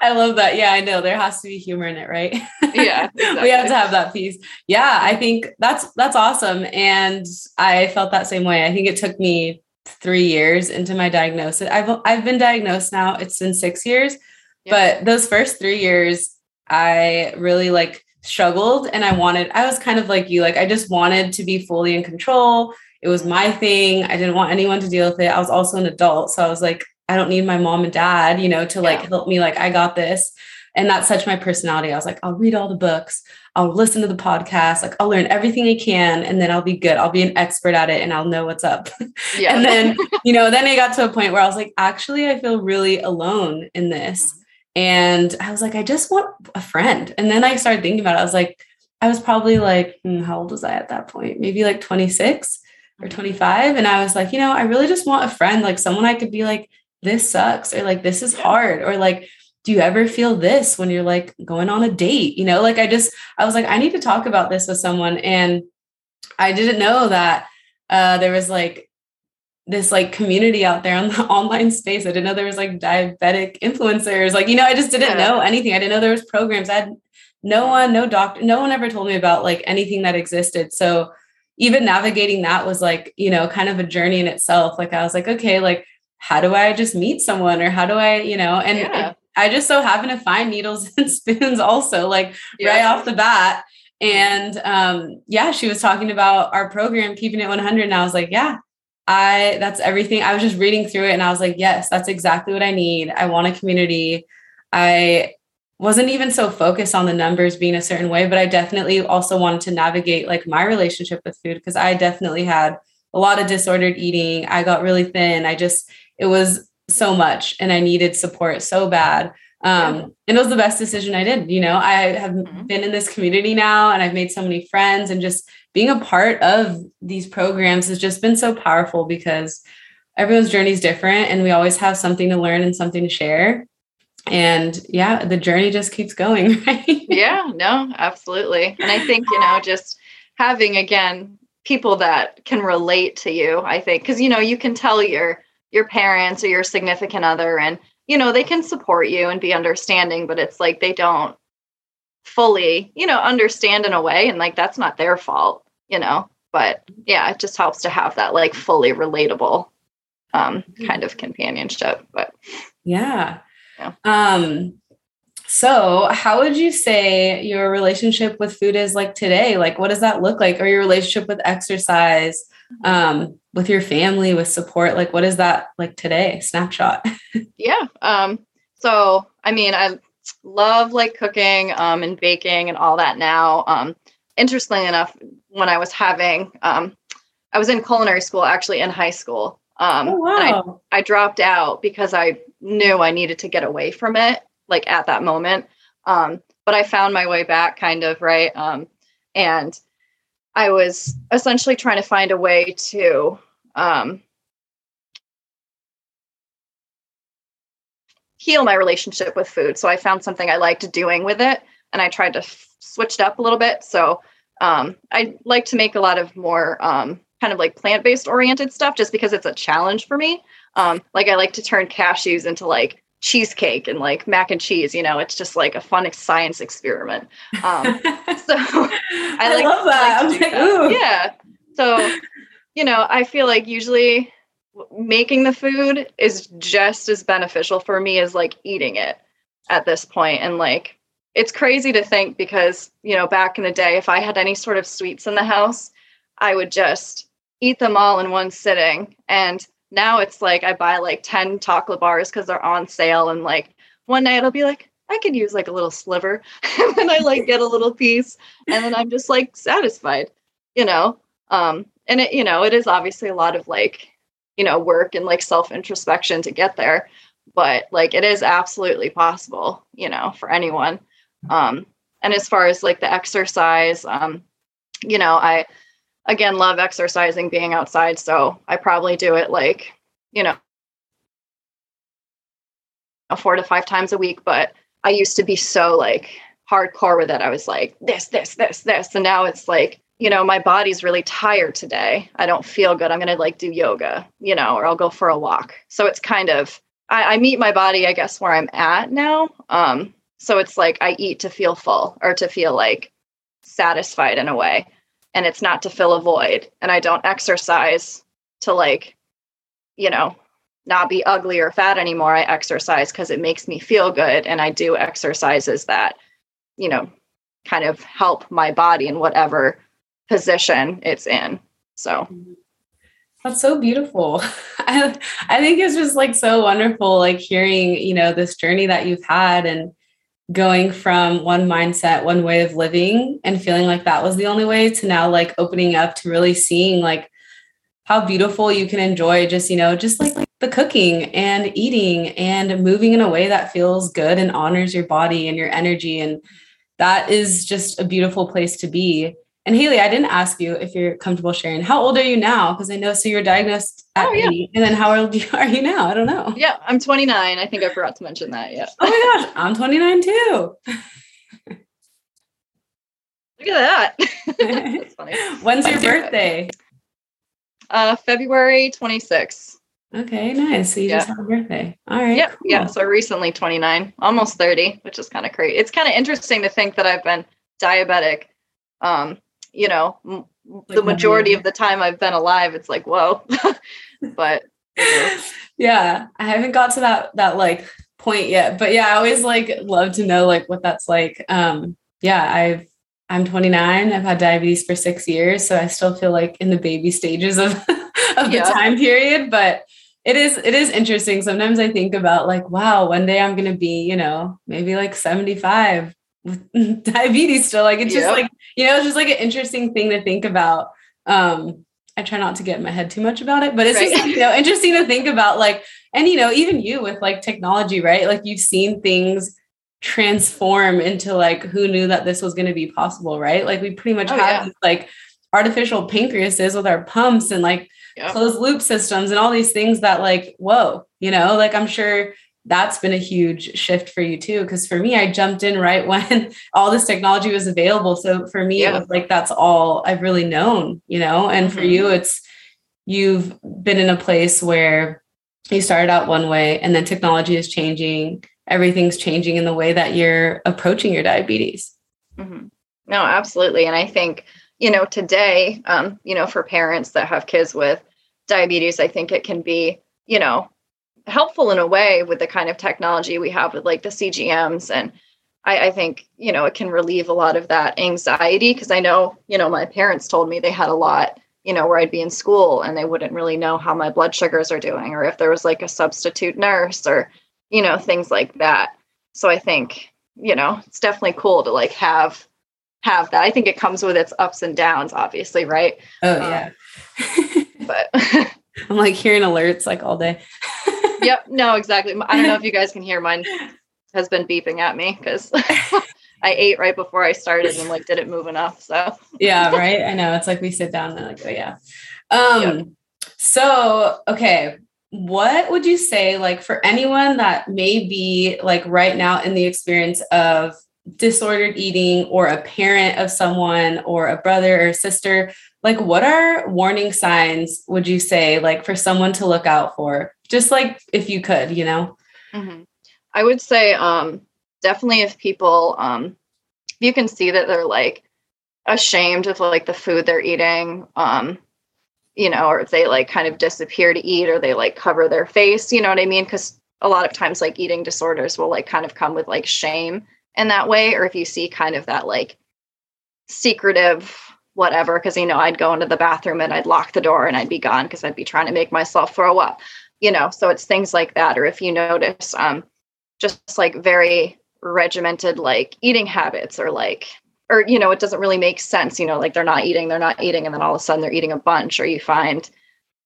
I love that. Yeah, I know there has to be humor in it, right? Yeah. Exactly. (laughs) we have to have that piece. Yeah, I think that's that's awesome and I felt that same way. I think it took me 3 years into my diagnosis. I've I've been diagnosed now. It's been 6 years. Yeah. But those first 3 years I really like struggled and I wanted I was kind of like you like I just wanted to be fully in control. It was my thing. I didn't want anyone to deal with it. I was also an adult, so I was like I don't need my mom and dad, you know, to like yeah. help me like I got this. And that's such my personality. I was like, I'll read all the books, I'll listen to the podcast, like I'll learn everything I can, and then I'll be good. I'll be an expert at it and I'll know what's up. (laughs) Yeah. and then, (laughs) you know, then I got to a point where I was like, actually, I feel really alone in this. Mm-hmm. And I was like, I just want a friend. And then I started thinking about it. I was like, I was probably like, hmm, how old was I at that point? Maybe like 26 or mm-hmm. 25. And I was like, you know, I really just want a friend, like someone I could be like, this sucks or like this is hard or like do you ever feel this when you're like going on a date you know like i just i was like i need to talk about this with someone and i didn't know that uh there was like this like community out there on the (laughs) online space i didn't know there was like diabetic influencers like you know i just didn't yeah. know anything i didn't know there was programs i had no one no doctor no one ever told me about like anything that existed so even navigating that was like you know kind of a journey in itself like i was like okay like how do I just meet someone or how do I, you know, and yeah. I just so happen to find needles (laughs) and spoons also like yeah. right off the bat. And um, yeah, she was talking about our program, keeping it 100. And I was like, yeah, I, that's everything. I was just reading through it and I was like, yes, that's exactly what I need. I want a community. I wasn't even so focused on the numbers being a certain way, but I definitely also wanted to navigate like my relationship with food because I definitely had a lot of disordered eating. I got really thin. I just, it was so much and I needed support so bad. Um, and it was the best decision I did. You know, I have mm-hmm. been in this community now and I've made so many friends and just being a part of these programs has just been so powerful because everyone's journey is different and we always have something to learn and something to share. And yeah, the journey just keeps going, (laughs) right? yeah, no, absolutely. And I think, you know, just having again people that can relate to you, I think, because you know, you can tell your your parents or your significant other and you know they can support you and be understanding but it's like they don't fully you know understand in a way and like that's not their fault you know but yeah it just helps to have that like fully relatable um kind of companionship but yeah, yeah. um so how would you say your relationship with food is like today like what does that look like or your relationship with exercise um, with your family, with support? Like, what is that like today? Snapshot. (laughs) yeah. Um, so, I mean, I love like cooking um, and baking and all that now. Um, interestingly enough, when I was having, um, I was in culinary school actually in high school. Um, oh, wow. I, I dropped out because I knew I needed to get away from it, like at that moment. Um, but I found my way back, kind of, right? Um, and I was essentially trying to find a way to um, heal my relationship with food. So I found something I liked doing with it, and I tried to f- switch it up a little bit. So um, I like to make a lot of more um, kind of like plant based oriented stuff, just because it's a challenge for me. Um, like I like to turn cashews into like cheesecake and like mac and cheese you know it's just like a fun science experiment um, (laughs) so i, I like, love that, like like, that. yeah so you know i feel like usually making the food is just as beneficial for me as like eating it at this point and like it's crazy to think because you know back in the day if i had any sort of sweets in the house i would just eat them all in one sitting and now it's like I buy like 10 chocolate bars because they're on sale and like one night I'll be like, I could use like a little sliver. (laughs) and then I like get a little piece and then I'm just like satisfied, you know? Um, and it, you know, it is obviously a lot of like, you know, work and like self introspection to get there, but like it is absolutely possible, you know, for anyone. Um, and as far as like the exercise, um, you know, I again love exercising, being outside. So I probably do it like, you know, four to five times a week. But I used to be so like hardcore with it. I was like, this, this, this, this. And now it's like, you know, my body's really tired today. I don't feel good. I'm going to like do yoga, you know, or I'll go for a walk. So it's kind of, I, I meet my body, I guess, where I'm at now. Um, so it's like I eat to feel full or to feel like satisfied in a way. And it's not to fill a void. And I don't exercise to like, you know, not be ugly or fat anymore. I exercise because it makes me feel good. And I do exercises that, you know, kind of help my body in whatever position it's in. So that's so beautiful. (laughs) I, I think it's just like so wonderful, like hearing, you know, this journey that you've had and going from one mindset, one way of living and feeling like that was the only way to now like opening up to really seeing like how beautiful you can enjoy just, you know, just like, the cooking and eating and moving in a way that feels good and honors your body and your energy. And that is just a beautiful place to be. And Haley, I didn't ask you if you're comfortable sharing. How old are you now? Because I know so you're diagnosed at oh, yeah. and then how old (laughs) are you now? I don't know. Yeah, I'm 29. I think I forgot to mention that. Yeah. Oh my gosh, I'm 29 too. Look at that. (laughs) That's funny. (laughs) When's your birthday? Uh, February 26th. Okay, nice. So you yeah. just had a birthday. All right. Yep. Cool. Yeah. So recently 29, almost 30, which is kind of crazy. It's kind of interesting to think that I've been diabetic um, you know, m- like the majority of the time I've been alive, it's like, whoa. (laughs) but (laughs) yeah, I haven't got to that that like point yet. But yeah, I always like love to know like what that's like. Um, yeah, I've I'm 29. I've had diabetes for six years, so I still feel like in the baby stages of (laughs) of yeah. the time period. But it is it is interesting. Sometimes I think about like, wow, one day I'm gonna be, you know, maybe like 75 with (laughs) diabetes still. Like it's just yep. like, you know, it's just like an interesting thing to think about. Um, I try not to get in my head too much about it, but it's right. just you know interesting to think about like, and you know, even you with like technology, right? Like you've seen things transform into like who knew that this was going to be possible, right? Like we pretty much oh, have yeah. like artificial pancreases with our pumps and like yep. closed loop systems and all these things that like, whoa, you know, like I'm sure that's been a huge shift for you too because for me i jumped in right (laughs) when all this technology was available so for me yeah. it was like that's all i've really known you know and mm-hmm. for you it's you've been in a place where you started out one way and then technology is changing everything's changing in the way that you're approaching your diabetes mm-hmm. no absolutely and i think you know today um, you know for parents that have kids with diabetes i think it can be you know helpful in a way with the kind of technology we have with like the CGMs. And I, I think, you know, it can relieve a lot of that anxiety because I know, you know, my parents told me they had a lot, you know, where I'd be in school and they wouldn't really know how my blood sugars are doing or if there was like a substitute nurse or, you know, things like that. So I think, you know, it's definitely cool to like have have that. I think it comes with its ups and downs, obviously, right? Oh yeah. Um, (laughs) but I'm like hearing alerts like all day (laughs) (laughs) yep. No, exactly. I don't know if you guys can hear mine has been beeping at me because (laughs) I ate right before I started and like didn't move enough. So yeah, right. I know. It's like we sit down and like, oh yeah. Um yep. so okay. What would you say like for anyone that may be like right now in the experience of disordered eating or a parent of someone or a brother or sister like what are warning signs would you say like for someone to look out for? Just like if you could you know? Mm-hmm. i would say um definitely if people um you can see that they're like ashamed of like the food they're eating um you know or if they like kind of disappear to eat or they like cover their face you know what i mean? Because a lot of times like eating disorders will like kind of come with like shame in that way or if you see kind of that like secretive whatever because you know i'd go into the bathroom and i'd lock the door and i'd be gone because i'd be trying to make myself throw up you know? So it's things like that or if you notice um just like very regimented like eating habits or like or you know it doesn't really make sense you know like they're not eating they're not eating and then all of a sudden they're eating a bunch or you find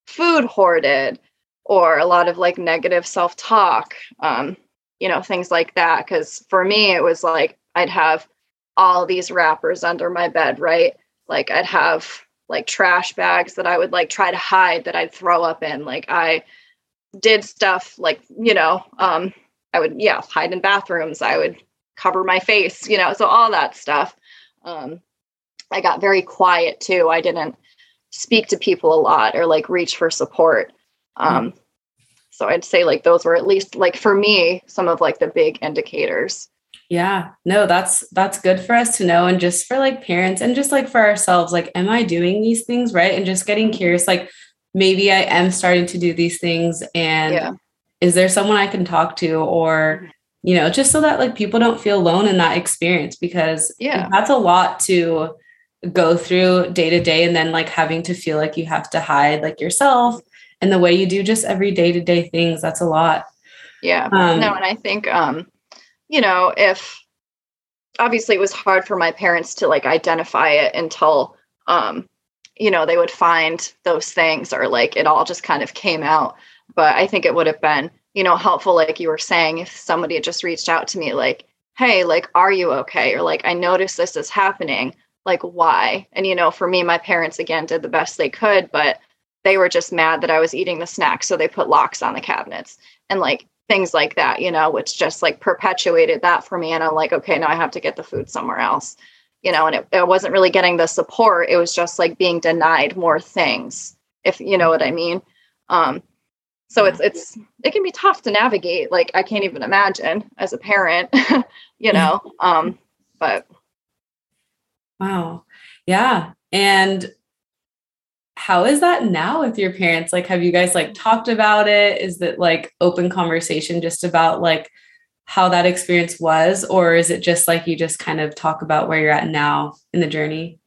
food hoarded or a lot of like negative self-talk um you know things like that. Because for me it was like i'd have all these wrappers under my bed right like i'd have like trash bags that i would like try to hide that i'd throw up in. Like i did stuff like you know um i would yeah hide in bathrooms. I would cover my face you know so all that stuff. Um i got very quiet too. I didn't speak to people a lot or like reach for support. Um mm so i'd say like those were at least like for me some of like the big indicators yeah no that's that's good for us to know and just for like parents and just like for ourselves like am i doing these things right and just getting curious like maybe I am starting to do these things and yeah. is there someone I can talk to or mm-hmm. you know just so that like people don't feel alone in that experience because yeah that's a lot to go through day to day and then like having to feel like you have to hide like yourself and the way you do just every day to day things that's a lot yeah um, no and i think um you know if obviously it was hard for my parents to like identify it until um you know, they would find those things or like it all just kind of came out. But I think it would have been, you know, helpful, like you were saying, if somebody had just reached out to me, like, hey, like, are you okay? Or like, I noticed this is happening. Like, why? And, you know, for me, my parents, again, did the best they could, but they were just mad that I was eating the snacks. So they put locks on the cabinets and like things like that, you know, which just like perpetuated that for me. And I'm like, okay, now I have to get the food somewhere else you know, and it, wasn't really getting the support. It was just like being denied more things, if you know what I mean. Um, so it's it's it can be tough to navigate. Like I can't even imagine as a parent, (laughs) you know. Um, but wow, yeah. And how is that now with your parents? Like, have you guys like talked about it? Is that like open conversation just about like how that experience was or is it just like you just kind of talk about where you're at now in the journey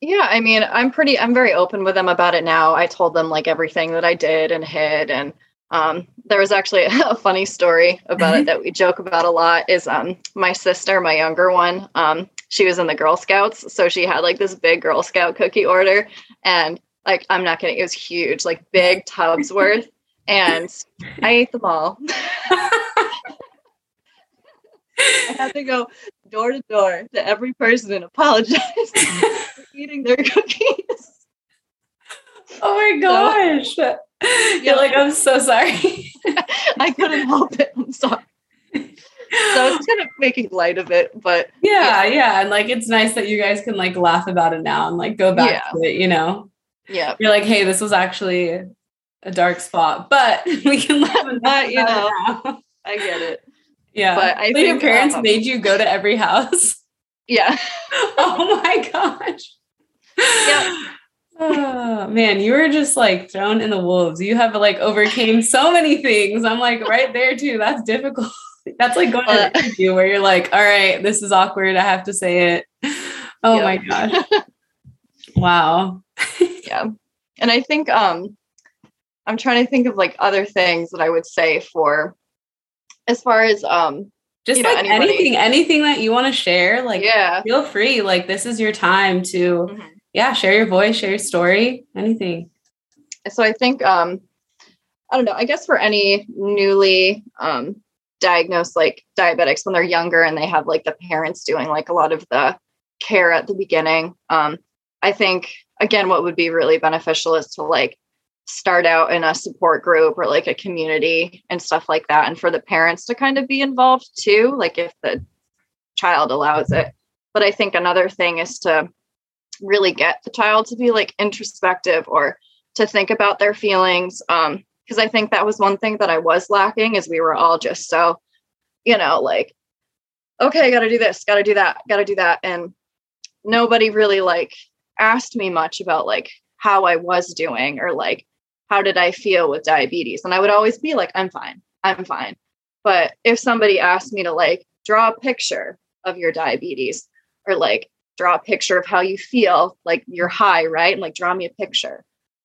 yeah i mean i'm pretty i'm very open with them about it now i told them like everything that i did and hid and um, there was actually (laughs) a funny story about it mm-hmm. that we joke about a lot is um, my sister my younger one um, she was in the girl scouts so she had like this big girl scout cookie order and like i'm not kidding it was huge like big tubs worth and i ate them all (laughs) I had to go door to door to every person and apologize (laughs) for eating their cookies. Oh my gosh. So, You're like, I'm so sorry. (laughs) I couldn't help it. I'm sorry. So it's kind of making light of it, but yeah, yeah, yeah, And like it's nice that you guys can like laugh about it now and like go back yeah. to it, you know? Yeah. You're like, hey, this was actually a dark spot, but (laughs) we can laugh about you know. I get it. Yeah. But I so think your parents um, made you go to every house. Yeah. (laughs) oh my gosh. Yeah. (sighs) Oh man, you were just like thrown in the wolves. You have like overcame so many things. I'm like right there too. That's difficult. (laughs) That's like going uh, to interview where you're like, all right, this is awkward. I have to say it. Oh yeah. my gosh. wow. Yeah. And I think um I'm trying to think of like other things that I would say for as far as um just like know, anything anything that you want to share like yeah feel free like this is your time to mm-hmm. yeah share your voice share your story anything so i think um i don't know i guess for any newly um diagnosed like diabetics when they're younger and they have like the parents doing like a lot of the care at the beginning um i think again what would be really beneficial is to like start out in a support group or like a community and stuff like that and for the parents to kind of be involved too like if the child allows it. But i think another thing is to really get the child to be like introspective or to think about their feelings um because i think that was one thing that i was lacking is we were all just so you know like okay got to do this got to do that got to do that and nobody really like asked me much about like how I was doing or like how did I feel with diabetes? And I would always be like, I'm fine. I'm fine. But if somebody asked me to like draw a picture of your diabetes or like draw a picture of how you feel, like you're high, right? And like draw me a picture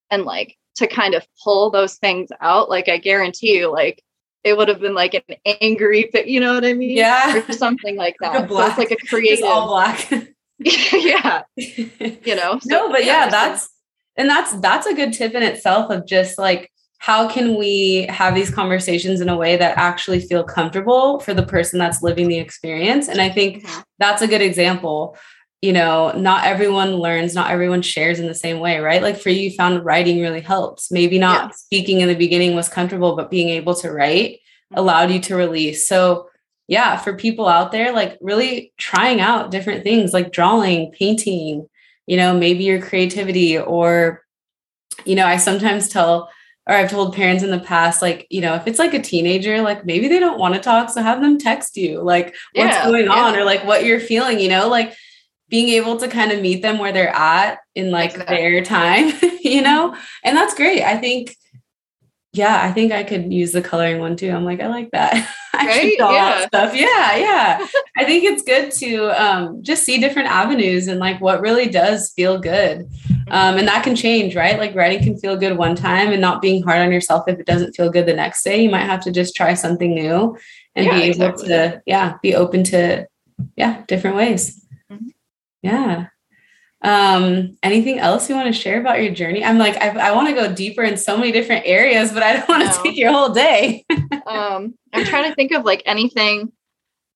and like to kind of pull those things out, like I guarantee you, like it would have been like an angry, you know what I mean? Yeah. Or something like that. Like black, so it's like a creative. all black. (laughs) (laughs) yeah. (laughs) You know? So, no, but yeah, yeah that's, and that's, that's a good tip in itself of just like, how can we have these conversations in a way that actually feel comfortable for the person that's living the experience? And I think mm-hmm. that's a good example you know, not everyone learns, not everyone shares in the same way, right? Like for you, you found writing really helps. Maybe not yeah. speaking in the beginning was comfortable, but being able to write mm-hmm. allowed you to release. So, yeah, for people out there, like really trying out different things like drawing, painting, you know, maybe your creativity, or, you know, I sometimes tell, or I've told parents in the past, like, you know, if it's like a teenager, like maybe they don't want to talk. So have them text you, like, what's yeah, going on, or like what you're feeling, you know, like, being able to kind of meet them where they're at in like exactly. their time, (laughs) you know? And that's great. I think, yeah, I think I could use the coloring one too. I'm like, I like that. (laughs) I right? yeah. stuff. Yeah, yeah. (laughs) I think it's good to um, just see different avenues and like what really does feel good. Um, and that can change, right? Like writing can feel good one time and not being hard on yourself if it doesn't feel good the next day. You might have to just try something new and yeah, be able exactly. to, yeah, be open to, yeah, different ways. Yeah. Um, anything else you want to share about your journey? I'm like, I, I want to go deeper in so many different areas, but I don't want to no. take your whole day. (laughs) um, I'm trying to think of like anything.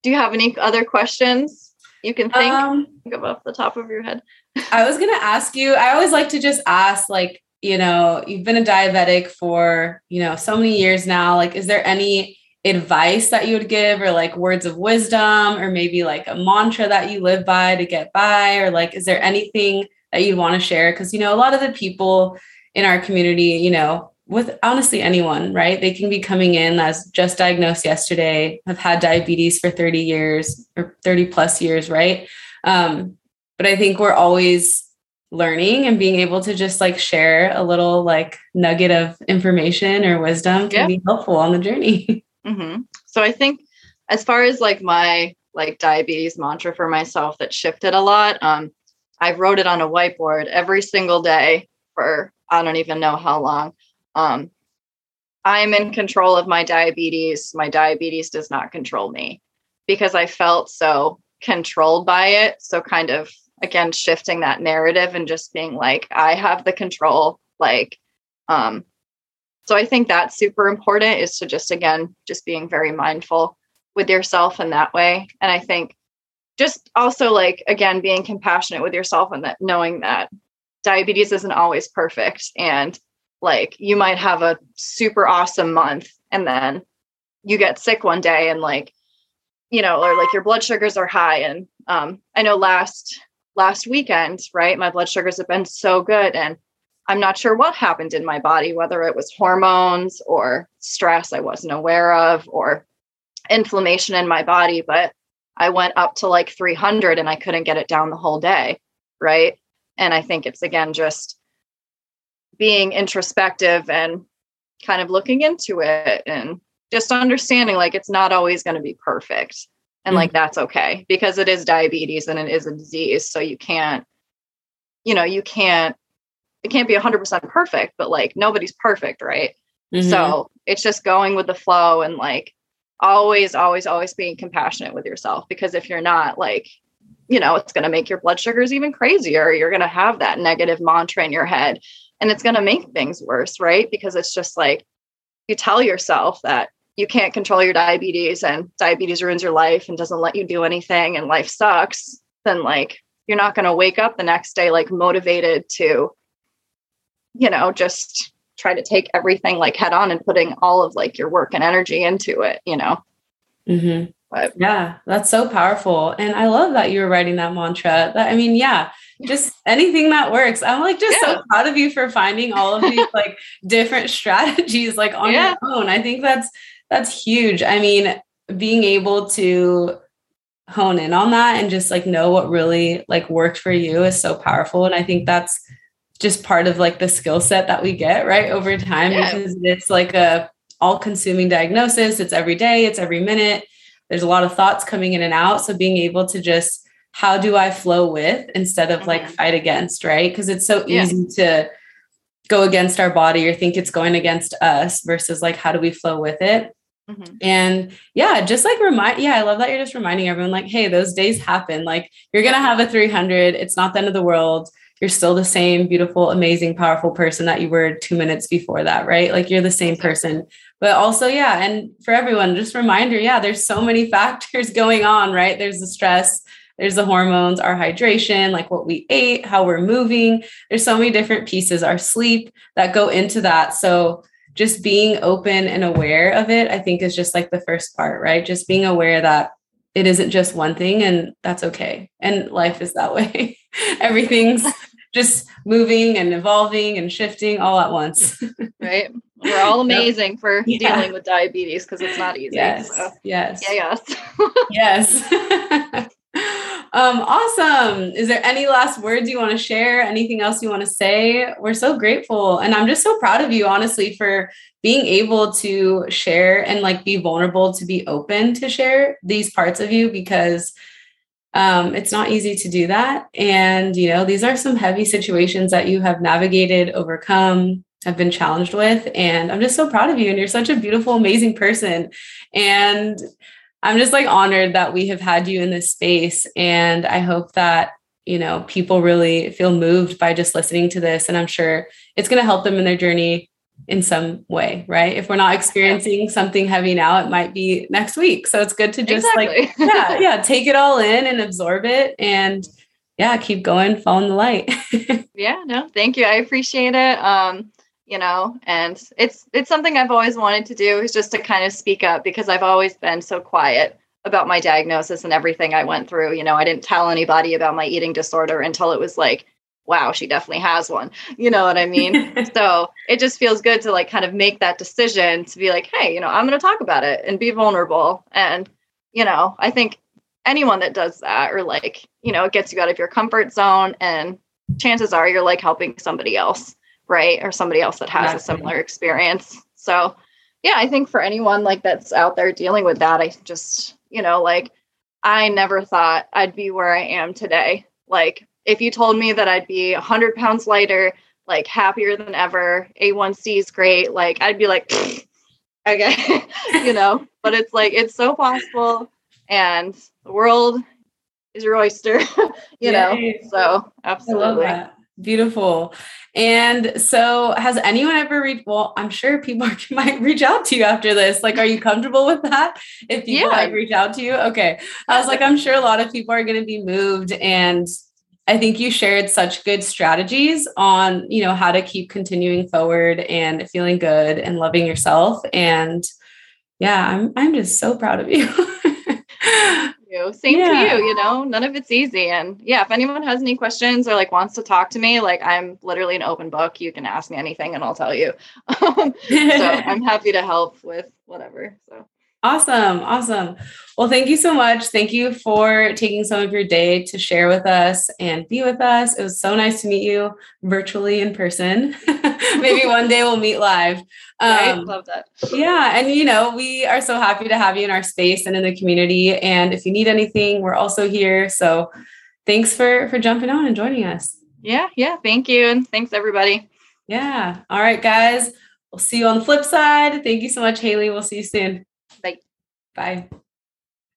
Do you have any other questions you can think, um, think of off the top of your head? (laughs) I was going to ask you, I always like to just ask, like, you know, you've been a diabetic for, you know, so many years now. Like, is there any advice that you would give or like words of wisdom or maybe like a mantra that you live by to get by or like is there anything that you'd want to share? Because you know a lot of the people in our community you know with honestly anyone right? They can be coming in as just diagnosed yesterday have had diabetes for 30 years or 30 plus years right? Um, but i think we're always learning and being able to just like share a little like nugget of information or wisdom can yeah. be helpful on the journey (laughs) Mm-hmm. So I think as far as like my like diabetes mantra for myself that shifted a lot, um, I wrote it on a whiteboard every single day for I don't even know how long. Um, I'm in control of my diabetes. My diabetes does not control me because I felt so controlled by it. So kind of again shifting that narrative and just being like, I have the control. Like, um, so I think that's super important is to just, again, just being very mindful with yourself in that way. And I think just also like, again, being compassionate with yourself and that knowing that diabetes isn't always perfect. And like you might have a super awesome month and then you get sick one day and like, you know, or like your blood sugars are high. And um, I know last last weekend, right, my blood sugars have been so good. And I'm not sure what happened in my body, whether it was hormones or stress I wasn't aware of or inflammation in my body, but I went up to like 300 and I couldn't get it down the whole day. Right. And I think it's again just being introspective and kind of looking into it and just understanding like it's not always going to be perfect. And mm-hmm. like that's okay because it is diabetes and it is a disease. So you can't, you know, you can't it can't be 100% perfect, but like nobody's perfect, right? Mm-hmm. So it's just going with the flow and like always, always, always being compassionate with yourself because if you're not, like, you know, it's going to make your blood sugars even crazier. You're going to have that negative mantra in your head and it's going to make things worse, right? Because it's just like you tell yourself that you can't control your diabetes and diabetes ruins your life and doesn't let you do anything and life sucks, then like you're not going to wake up the next day like motivated to you know, just try to take everything like head on and putting all of like your work and energy into it, you know. Mm-hmm. But yeah, that's so powerful. And I love that you were writing that mantra. That I mean, yeah, just anything that works. I'm like just yeah. so proud of you for finding all of these like (laughs) different strategies like on yeah. your own. I think that's that's huge. I mean, being able to hone in on that and just like know what really like worked for you is so powerful. And I think that's just part of like the skill set that we get right over time yeah. because it's like a all consuming diagnosis it's every day it's every minute there's a lot of thoughts coming in and out so being able to just how do i flow with instead of mm-hmm. like fight against right because it's so yeah. easy to go against our body or think it's going against us versus like how do we flow with it Mm-hmm. And yeah, just like remind, yeah, I love that you're just reminding everyone, like, hey, those days happen. Like, you're going to have a 300. It's not the end of the world. You're still the same beautiful, amazing, powerful person that you were two minutes before that, right? Like, you're the same person. But also, yeah, and for everyone, just reminder, yeah, there's so many (laughs) factors going on, right? There's the stress, there's the hormones, our hydration, like what we ate, how we're moving. There's so many different pieces, our sleep that go into that. So, just being open and aware of it, I think is just like the first part, right? Just being aware that it isn't just one thing and that's okay. And life is that way. (laughs) Everything's (laughs) just moving and evolving and shifting all at once. (laughs) right. We're all amazing yep. for yeah. dealing with diabetes because it's not easy. Yes. So. Yes. Yeah, yes. (laughs) yes. (laughs) Um, awesome. Is there any last words you want to share? Anything else you want to say? We're so grateful. And I'm just so proud of you, honestly, for being able to share and like be vulnerable to be open to share these parts of you because um, it's not easy to do that. And, you know, these are some heavy situations that you have navigated, overcome, have been challenged with. And I'm just so proud of you. And you're such a beautiful, amazing person. And I'm just like honored that we have had you in this space. And I hope that, you know, people really feel moved by just listening to this. And I'm sure it's going to help them in their journey in some way, right? If we're not experiencing something heavy now, it might be next week. So it's good to just exactly. like, (laughs) yeah, yeah, take it all in and absorb it and yeah, keep going, follow the light. (laughs) yeah, no, thank you. I appreciate it. Um, you know and it's it's something i've always wanted to do is just to kind of speak up because i've always been so quiet about my diagnosis and everything i went through you know i didn't tell anybody about my eating disorder until it was like wow she definitely has one. You know what i mean? (laughs) So it just feels good to like kind of make that decision to be like hey you know i'm going to talk about it and be vulnerable. And you know i think anyone that does that or like you know it gets you out of your comfort zone and chances are you're like helping somebody else right? Or somebody else that has a similar experience. So yeah i think for anyone like that's out there dealing with that i just you know like i never thought i'd be where i am today. Like if you told me that i'd be 100 pounds lighter like happier than ever a1c is great like i'd be like okay (laughs) you know but it's like it's so possible and the world is your oyster (laughs) you Yay. know so absolutely Beautiful. And so, has anyone ever reached? Well, I'm sure people (laughs) might reach out to you after this. Like, are you comfortable with that? If people yeah. like reach out to you, okay. I was like, I'm sure a lot of people are going to be moved, and I think you shared such good strategies on, you know, how to keep continuing forward and feeling good and loving yourself. And yeah, I'm I'm just so proud of you. (laughs) you. Same yeah. to you, you know, none of it's easy. And yeah, if anyone has any questions or like wants to talk to me, like I'm literally an open book. You can ask me anything and I'll tell you. (laughs) Um, so (laughs) I'm happy to help with whatever. So Awesome. Awesome. Well, thank you so much. Thank you for taking some of your day to share with us and be with us. It was so nice to meet you virtually in person. (laughs) Maybe (laughs) one day we'll meet live. Um, I love that. Yeah. And, you know, we are so happy to have you in our space and in the community. And if you need anything, we're also here. So thanks for, for jumping on and joining us. Yeah. Yeah. Thank you. And thanks, everybody. Yeah. All right, guys. We'll see you on the flip side. Thank you so much, Haley. We'll see you soon. Bye.